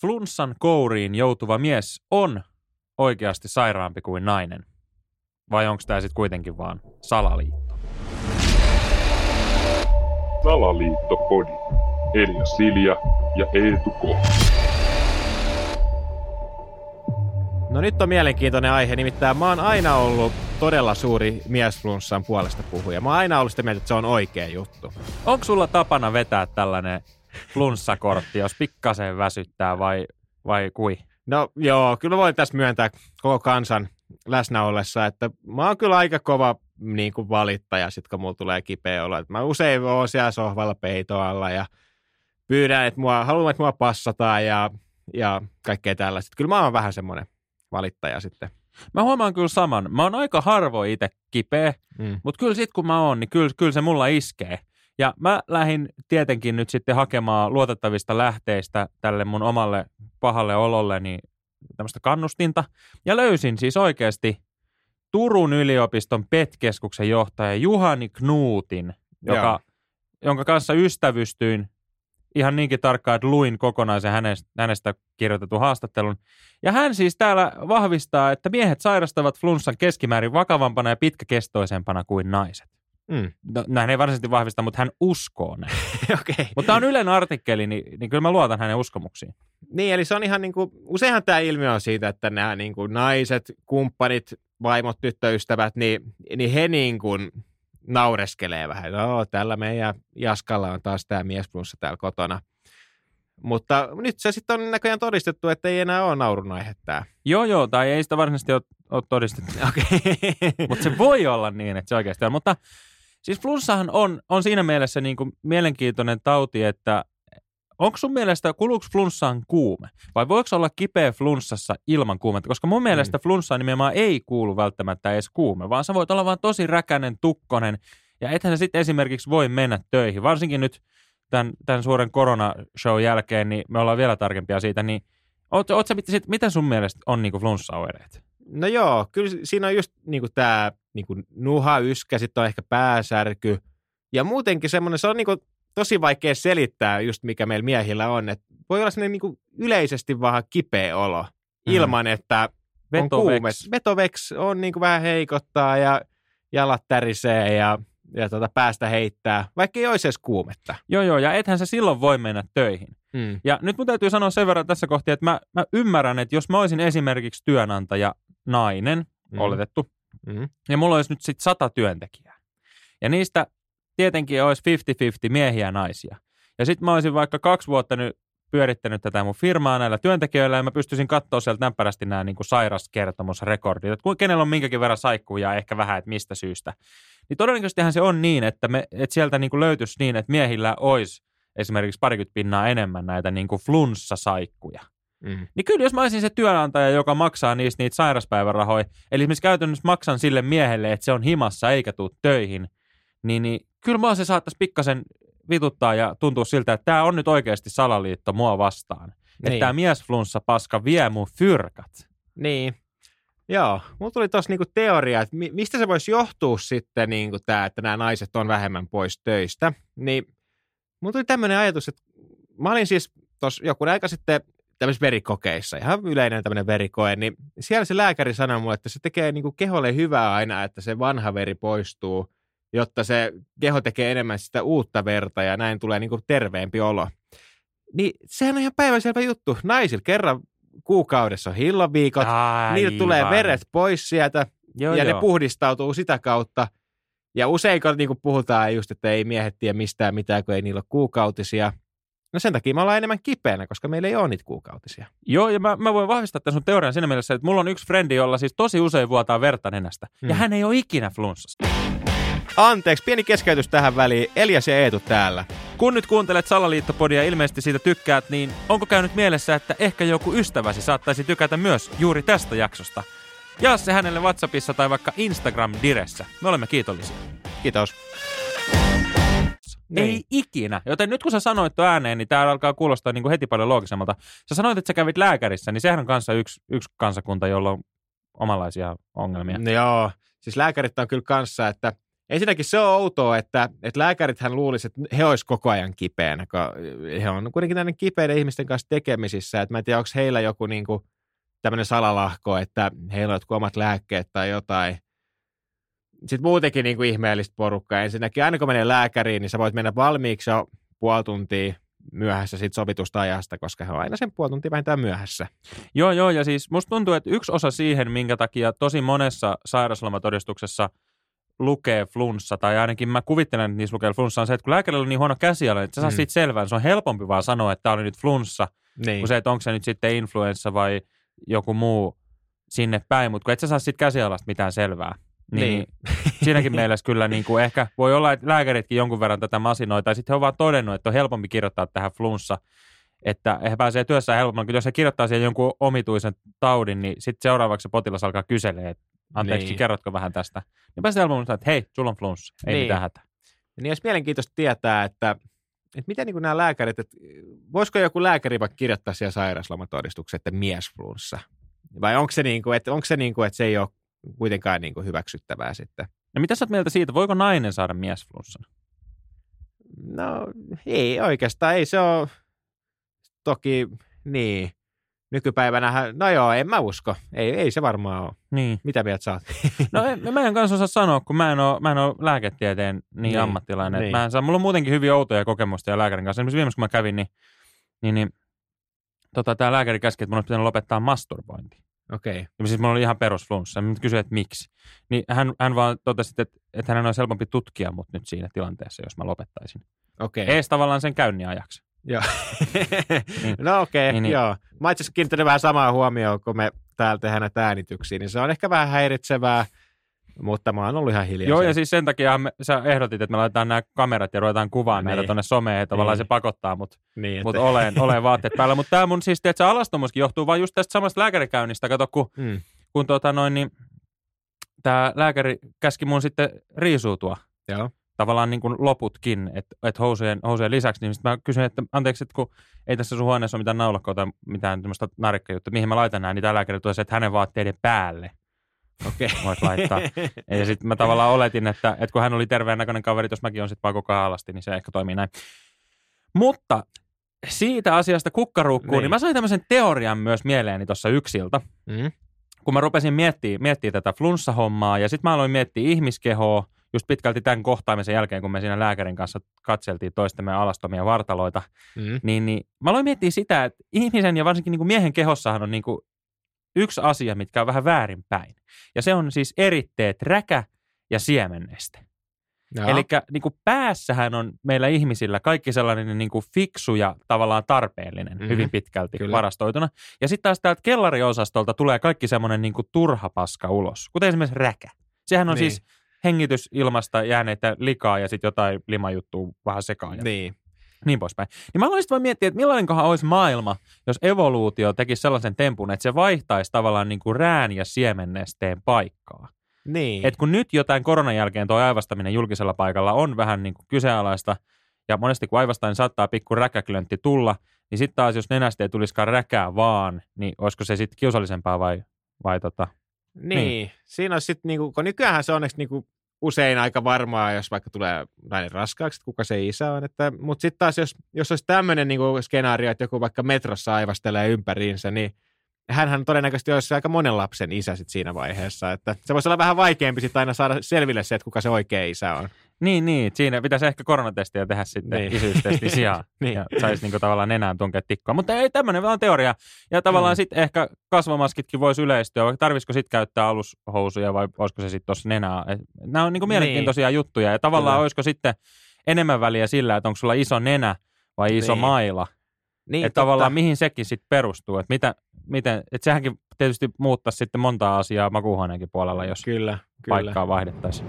flunssan kouriin joutuva mies on oikeasti sairaampi kuin nainen? Vai onko tämä sitten kuitenkin vaan salaliitto? Salaliittopodi. Elia Silja ja Eetu K. No nyt on mielenkiintoinen aihe, nimittäin mä oon aina ollut todella suuri miesflunssan puolesta puhuja. Mä oon aina ollut sitä mieltä, että se on oikea juttu. Onko sulla tapana vetää tällainen flunssakortti, jos pikkasen väsyttää vai, vai kui? No joo, kyllä voin tässä myöntää koko kansan läsnä ollessa, että mä oon kyllä aika kova niin kuin valittaja, sit kun mulla tulee kipeä olo. Mä usein oon siellä sohvalla peitoalla ja pyydän, että mua, haluan, että mua passataan ja, ja kaikkea tällaista. Kyllä mä oon vähän semmoinen valittaja sitten. Mä huomaan kyllä saman. Mä oon aika harvoin itse kipeä, mm. mutta kyllä sit kun mä oon, niin kyllä, kyllä se mulla iskee. Ja mä lähdin tietenkin nyt sitten hakemaan luotettavista lähteistä tälle mun omalle pahalle ololle niin tämmöistä kannustinta. Ja löysin siis oikeasti Turun yliopiston PET-keskuksen johtaja Juhani Knuutin, joka, jonka kanssa ystävystyin ihan niinkin tarkkaan, että luin kokonaisen hänestä, hänestä kirjoitetun haastattelun. Ja hän siis täällä vahvistaa, että miehet sairastavat flunssan keskimäärin vakavampana ja pitkäkestoisempana kuin naiset. Mm. No, näin ei varsinaisesti vahvista, mutta hän uskoo näin. okay. Mutta tämä on Ylen artikkeli, niin, niin kyllä mä luotan hänen uskomuksiin. Niin, eli se on ihan niin kuin, useinhan tämä ilmiö on siitä, että nämä niin kuin naiset, kumppanit, vaimot, tyttöystävät, niin, niin he niin kuin naureskelee vähän. No, tällä meidän Jaskalla on taas tämä miesplussa täällä kotona. Mutta nyt se sitten on näköjään todistettu, että ei enää ole naurun aihe tämä. Joo, joo, tai ei sitä varsinaisesti ole, ole todistettu. Okay. Mutta se voi olla niin, että se oikeasti on. Mutta siis flunssahan on, on siinä mielessä niin kuin mielenkiintoinen tauti, että onko sun mielestä, kuluuko flunssaan kuume? Vai voiko olla kipeä flunssassa ilman kuumetta? Koska mun mielestä mm. flunssaan nimenomaan ei kuulu välttämättä edes kuume, vaan sä voit olla vaan tosi räkänen, tukkonen, ja ethän sä sitten esimerkiksi voi mennä töihin. Varsinkin nyt tämän, tämän suuren koronashow jälkeen, niin me ollaan vielä tarkempia siitä, niin oot, oot sä, sit, miten sun mielestä on niin flunssaoireet? No joo, kyllä siinä on just niin tämä niin nuha, yskä, sitten on ehkä pääsärky, ja muutenkin semmoinen, se on niin kuin tosi vaikea selittää just mikä meillä miehillä on. että voi olla sellainen niin yleisesti vähän kipeä olo mm. ilman, että on kuume. Vetoveks on niin kuin vähän heikottaa ja jalat tärisee ja, ja tuota päästä heittää, vaikka ei olisi edes kuumetta. Joo, joo, ja ethän se silloin voi mennä töihin. Mm. Ja nyt mun täytyy sanoa sen verran tässä kohtaa, että mä, mä ymmärrän, että jos mä olisin esimerkiksi työnantaja nainen, mm. oletettu, mm. ja mulla olisi nyt sitten sata työntekijää, ja niistä tietenkin olisi 50-50 miehiä ja naisia. Ja sitten mä olisin vaikka kaksi vuotta nyt pyörittänyt tätä mun firmaa näillä työntekijöillä ja mä pystyisin katsoa sieltä näppärästi nämä niin kuin sairaskertomusrekordit, että kenellä on minkäkin verran saikkuja ja ehkä vähän, että mistä syystä. Niin todennäköisestihän se on niin, että, me, että sieltä niin kuin löytyisi niin, että miehillä olisi esimerkiksi parikymmentä pinnaa enemmän näitä niin kuin flunssasaikkuja. Mm. Niin kyllä jos mä olisin se työnantaja, joka maksaa niistä niitä sairaspäivärahoja, eli esimerkiksi käytännössä maksan sille miehelle, että se on himassa eikä tule töihin, niin, niin kyllä mua se saattaisi pikkasen vituttaa ja tuntuu siltä, että tämä on nyt oikeasti salaliitto mua vastaan. Niin. Että tämä miesflunssa paska vie mun fyrkat. Niin. Joo, mulla tuli tuossa niinku teoria, että mistä se voisi johtua sitten, niinku tää, että nämä naiset on vähemmän pois töistä. Niin mulla tuli tämmöinen ajatus, että mä olin siis tuossa joku aika sitten tämmöisissä verikokeissa, ihan yleinen tämmöinen verikoe, niin siellä se lääkäri sanoi mulle, että se tekee niinku keholle hyvää aina, että se vanha veri poistuu jotta se keho tekee enemmän sitä uutta verta ja näin tulee niin kuin terveempi olo. Niin sehän on ihan päiväselvä juttu. Naisilla kerran kuukaudessa on hillaviikot, Aivan. niillä tulee veret pois sieltä joo, ja joo. ne puhdistautuu sitä kautta. Ja usein kun niin kuin puhutaan just, että ei miehet tiedä mistään mitään, kun ei niillä ole kuukautisia. No sen takia me ollaan enemmän kipeänä, koska meillä ei ole niitä kuukautisia. Joo, ja mä, mä voin vahvistaa tämän sun teorian siinä mielessä, että mulla on yksi frendi, jolla siis tosi usein vuotaa verta nenästä. Hmm. Ja hän ei ole ikinä flunssassa. Anteeksi, pieni keskeytys tähän väliin. Elias ja Eetu täällä. Kun nyt kuuntelet Salaliittopodia ja ilmeisesti siitä tykkäät, niin onko käynyt mielessä, että ehkä joku ystäväsi saattaisi tykätä myös juuri tästä jaksosta? Jaa se hänelle WhatsAppissa tai vaikka Instagram-diressä. Me olemme kiitollisia. Kiitos. Niin. Ei ikinä. Joten nyt kun sä sanoit tuon ääneen, niin tämä alkaa kuulostaa niin kuin heti paljon loogisemmalta. Sä sanoit, että sä kävit lääkärissä, niin sehän on kanssa yksi, yksi kansakunta, jolla on omanlaisia ongelmia. No joo, siis lääkärit on kyllä kanssa, että ensinnäkin se on outoa, että, että lääkärithän luulisi, että he olisivat koko ajan kipeänä, kun he on kuitenkin näiden kipeiden ihmisten kanssa tekemisissä. Että mä en tiedä, onko heillä joku niin kuin tämmöinen salalahko, että heillä on jotkut omat lääkkeet tai jotain. Sitten muutenkin niin kuin ihmeellistä porukkaa. Ensinnäkin aina kun menee lääkäriin, niin sä voit mennä valmiiksi jo puoli tuntia myöhässä sit sovitusta ajasta, koska he on aina sen puoli tuntia vähintään myöhässä. Joo, joo, ja siis musta tuntuu, että yksi osa siihen, minkä takia tosi monessa sairauslomatodistuksessa lukee flunssa, tai ainakin mä kuvittelen, että niissä lukee flunssa, on se, että kun lääkärillä on niin huono käsiala, että sä saa mm. siitä selvää, se on helpompi vaan sanoa, että tämä oli nyt flunssa, niin. kuin se, että onko se nyt sitten influenssa vai joku muu sinne päin, mutta kun et sä saa siitä käsialasta mitään selvää. Niin, niin. siinäkin mielessä kyllä niin kuin ehkä voi olla, että lääkäritkin jonkun verran tätä masinoi, tai sitten he ovat todennut, että on helpompi kirjoittaa tähän flunssa, että he pääsee työssä helpommin, jos he kirjoittaa siihen jonkun omituisen taudin, niin sitten seuraavaksi se potilas alkaa kyselee, että anteeksi, niin. kerrotko vähän tästä. Niin pääsee helpommin että hei, sulla on flunssa, ei niin. mitään hätää. Niin olisi mielenkiintoista tietää, että, että miten niin nämä lääkärit, että voisiko joku lääkäri vaikka kirjoittaa siellä sairauslomatodistuksen, että miesflunssa? Vai onko se, niin kuin, että, onko se niin kuin, että se ei ole kuitenkaan niin kuin hyväksyttävää sitten. No mitä sä oot mieltä siitä, voiko nainen saada miesflunssan? No ei oikeastaan, ei se ole toki niin. Nykypäivänä, no joo, en mä usko. Ei, ei se varmaan ole. Niin. Mitä mieltä sä oot? No en, mä en kanssa osaa sanoa, kun mä en ole, mä en ole lääketieteen niin, niin ammattilainen. Niin. Mä en saa, mulla on muutenkin hyvin outoja kokemusta ja lääkärin kanssa. Esimerkiksi viimeksi kun mä kävin, niin, niin, niin tota, tämä lääkäri käski, että mun olisi pitänyt lopettaa masturbointi. Okei. Okay. Ja siis mulla oli ihan perusflunssa. Mä kysyin, että miksi. Niin hän, hän vaan totesi, että, että hänen olisi helpompi tutkia mut nyt siinä tilanteessa, jos mä lopettaisin. Okei. Okay. Ees tavallaan sen käynnin ajaksi. Joo. niin. No okei, okay, niin, niin, joo. Mä itse asiassa vähän samaa huomioon, kun me täällä tehdään näitä äänityksiä, niin se on ehkä vähän häiritsevää, mutta mä oon ollut ihan hiljaa. Joo, ja siis sen takia me, sä ehdotit, että me laitetaan nämä kamerat ja ruvetaan kuvaan niin. näitä tuonne someen, että tavallaan niin. se pakottaa mut, niin, mut olen, olen vaatteet päällä. Mutta tämä mun siis, että se alastomuuskin johtuu vain just tästä samasta lääkärikäynnistä. Kato, kun, mm. kun tota noin, niin, tämä lääkäri käski mun sitten riisuutua. Joo. Tavallaan niin kuin loputkin, että et housujen, housujen lisäksi. Niin mä kysyin, että anteeksi, että kun ei tässä sun huoneessa ole mitään naulakkoa tai mitään tämmöistä narikkajuttua, mihin mä laitan nämä, niin tämä lääkäri tuossa, että hänen vaatteiden päälle. Okay. Voit laittaa. Ja sitten mä tavallaan oletin, että, että kun hän oli terveen näköinen kaveri, jos mäkin on sitten vaan koko ajan alasti, niin se ehkä toimii näin. Mutta siitä asiasta kukkaruukkuun, niin. niin mä sain tämmöisen teorian myös mieleeni tuossa yksiltä. Mm. Kun mä rupesin miettimään, miettimään tätä flunssahommaa ja sitten mä aloin miettiä ihmiskehoa, just pitkälti tämän kohtaamisen jälkeen, kun me siinä lääkärin kanssa katseltiin toistemme alastomia vartaloita, mm. niin, niin mä aloin miettiä sitä, että ihmisen ja varsinkin niin kuin miehen kehossahan on niin kuin yksi asia, mitkä on vähän väärinpäin. Ja se on siis eritteet räkä ja siemenneste. Eli niin päässähän on meillä ihmisillä kaikki sellainen niin kuin fiksu ja tavallaan tarpeellinen mm-hmm. hyvin pitkälti Kyllä. varastoituna. Ja sitten taas täältä kellariosastolta tulee kaikki semmoinen niin kuin turha paska ulos, kuten esimerkiksi räkä. Sehän on niin. siis hengitysilmasta jääneitä likaa ja sitten jotain limajuttua vähän sekaan. Niin niin poispäin. Niin mä aloin vaan miettiä, että millainenkohan olisi maailma, jos evoluutio tekisi sellaisen tempun, että se vaihtaisi tavallaan niin kuin rään ja siemennesteen paikkaa. Niin. Et kun nyt jotain koronan jälkeen tuo aivastaminen julkisella paikalla on vähän niin kuin kyseenalaista, ja monesti kun aivastaa, niin saattaa pikku räkäklöntti tulla, niin sitten taas jos nenästä ei tulisikaan räkää vaan, niin olisiko se sitten kiusallisempaa vai, vai tota, niin, niin. siinä on sitten, niinku, kun nykyään se onneksi niinku usein aika varmaa, jos vaikka tulee näin raskaaksi, että kuka se isä on. Että, mutta sitten taas, jos, jos olisi tämmöinen niin skenaario, että joku vaikka metrossa aivastelee ympäriinsä, niin hänhän todennäköisesti olisi aika monen lapsen isä sit siinä vaiheessa. Että se voisi olla vähän vaikeampi sitten aina saada selville se, että kuka se oikea isä on. Niin, niin. Siinä pitäisi ehkä koronatestiä tehdä sitten niin. isyystesti sijaan. niin. Ja saisi niinku tavallaan nenään tunkea tikkoa. Mutta ei tämmöinen vaan teoria. Ja tavallaan mm. sitten ehkä kasvamaskitkin voisi yleistyä. Vaikka tarvisiko sitten käyttää alushousuja vai olisiko se sitten tuossa nenää. nämä on niinku mielenkiintoisia niin. juttuja. Ja tavallaan Kyllä. olisiko sitten enemmän väliä sillä, että onko sulla iso nenä vai iso niin. maila. Niin, että tavallaan mihin sekin sitten perustuu. Että mitä, miten, että sehänkin tietysti muuttaisi sitten montaa asiaa makuuhuoneenkin puolella, jos kyllä, kyllä. paikkaa vaihdettaisiin.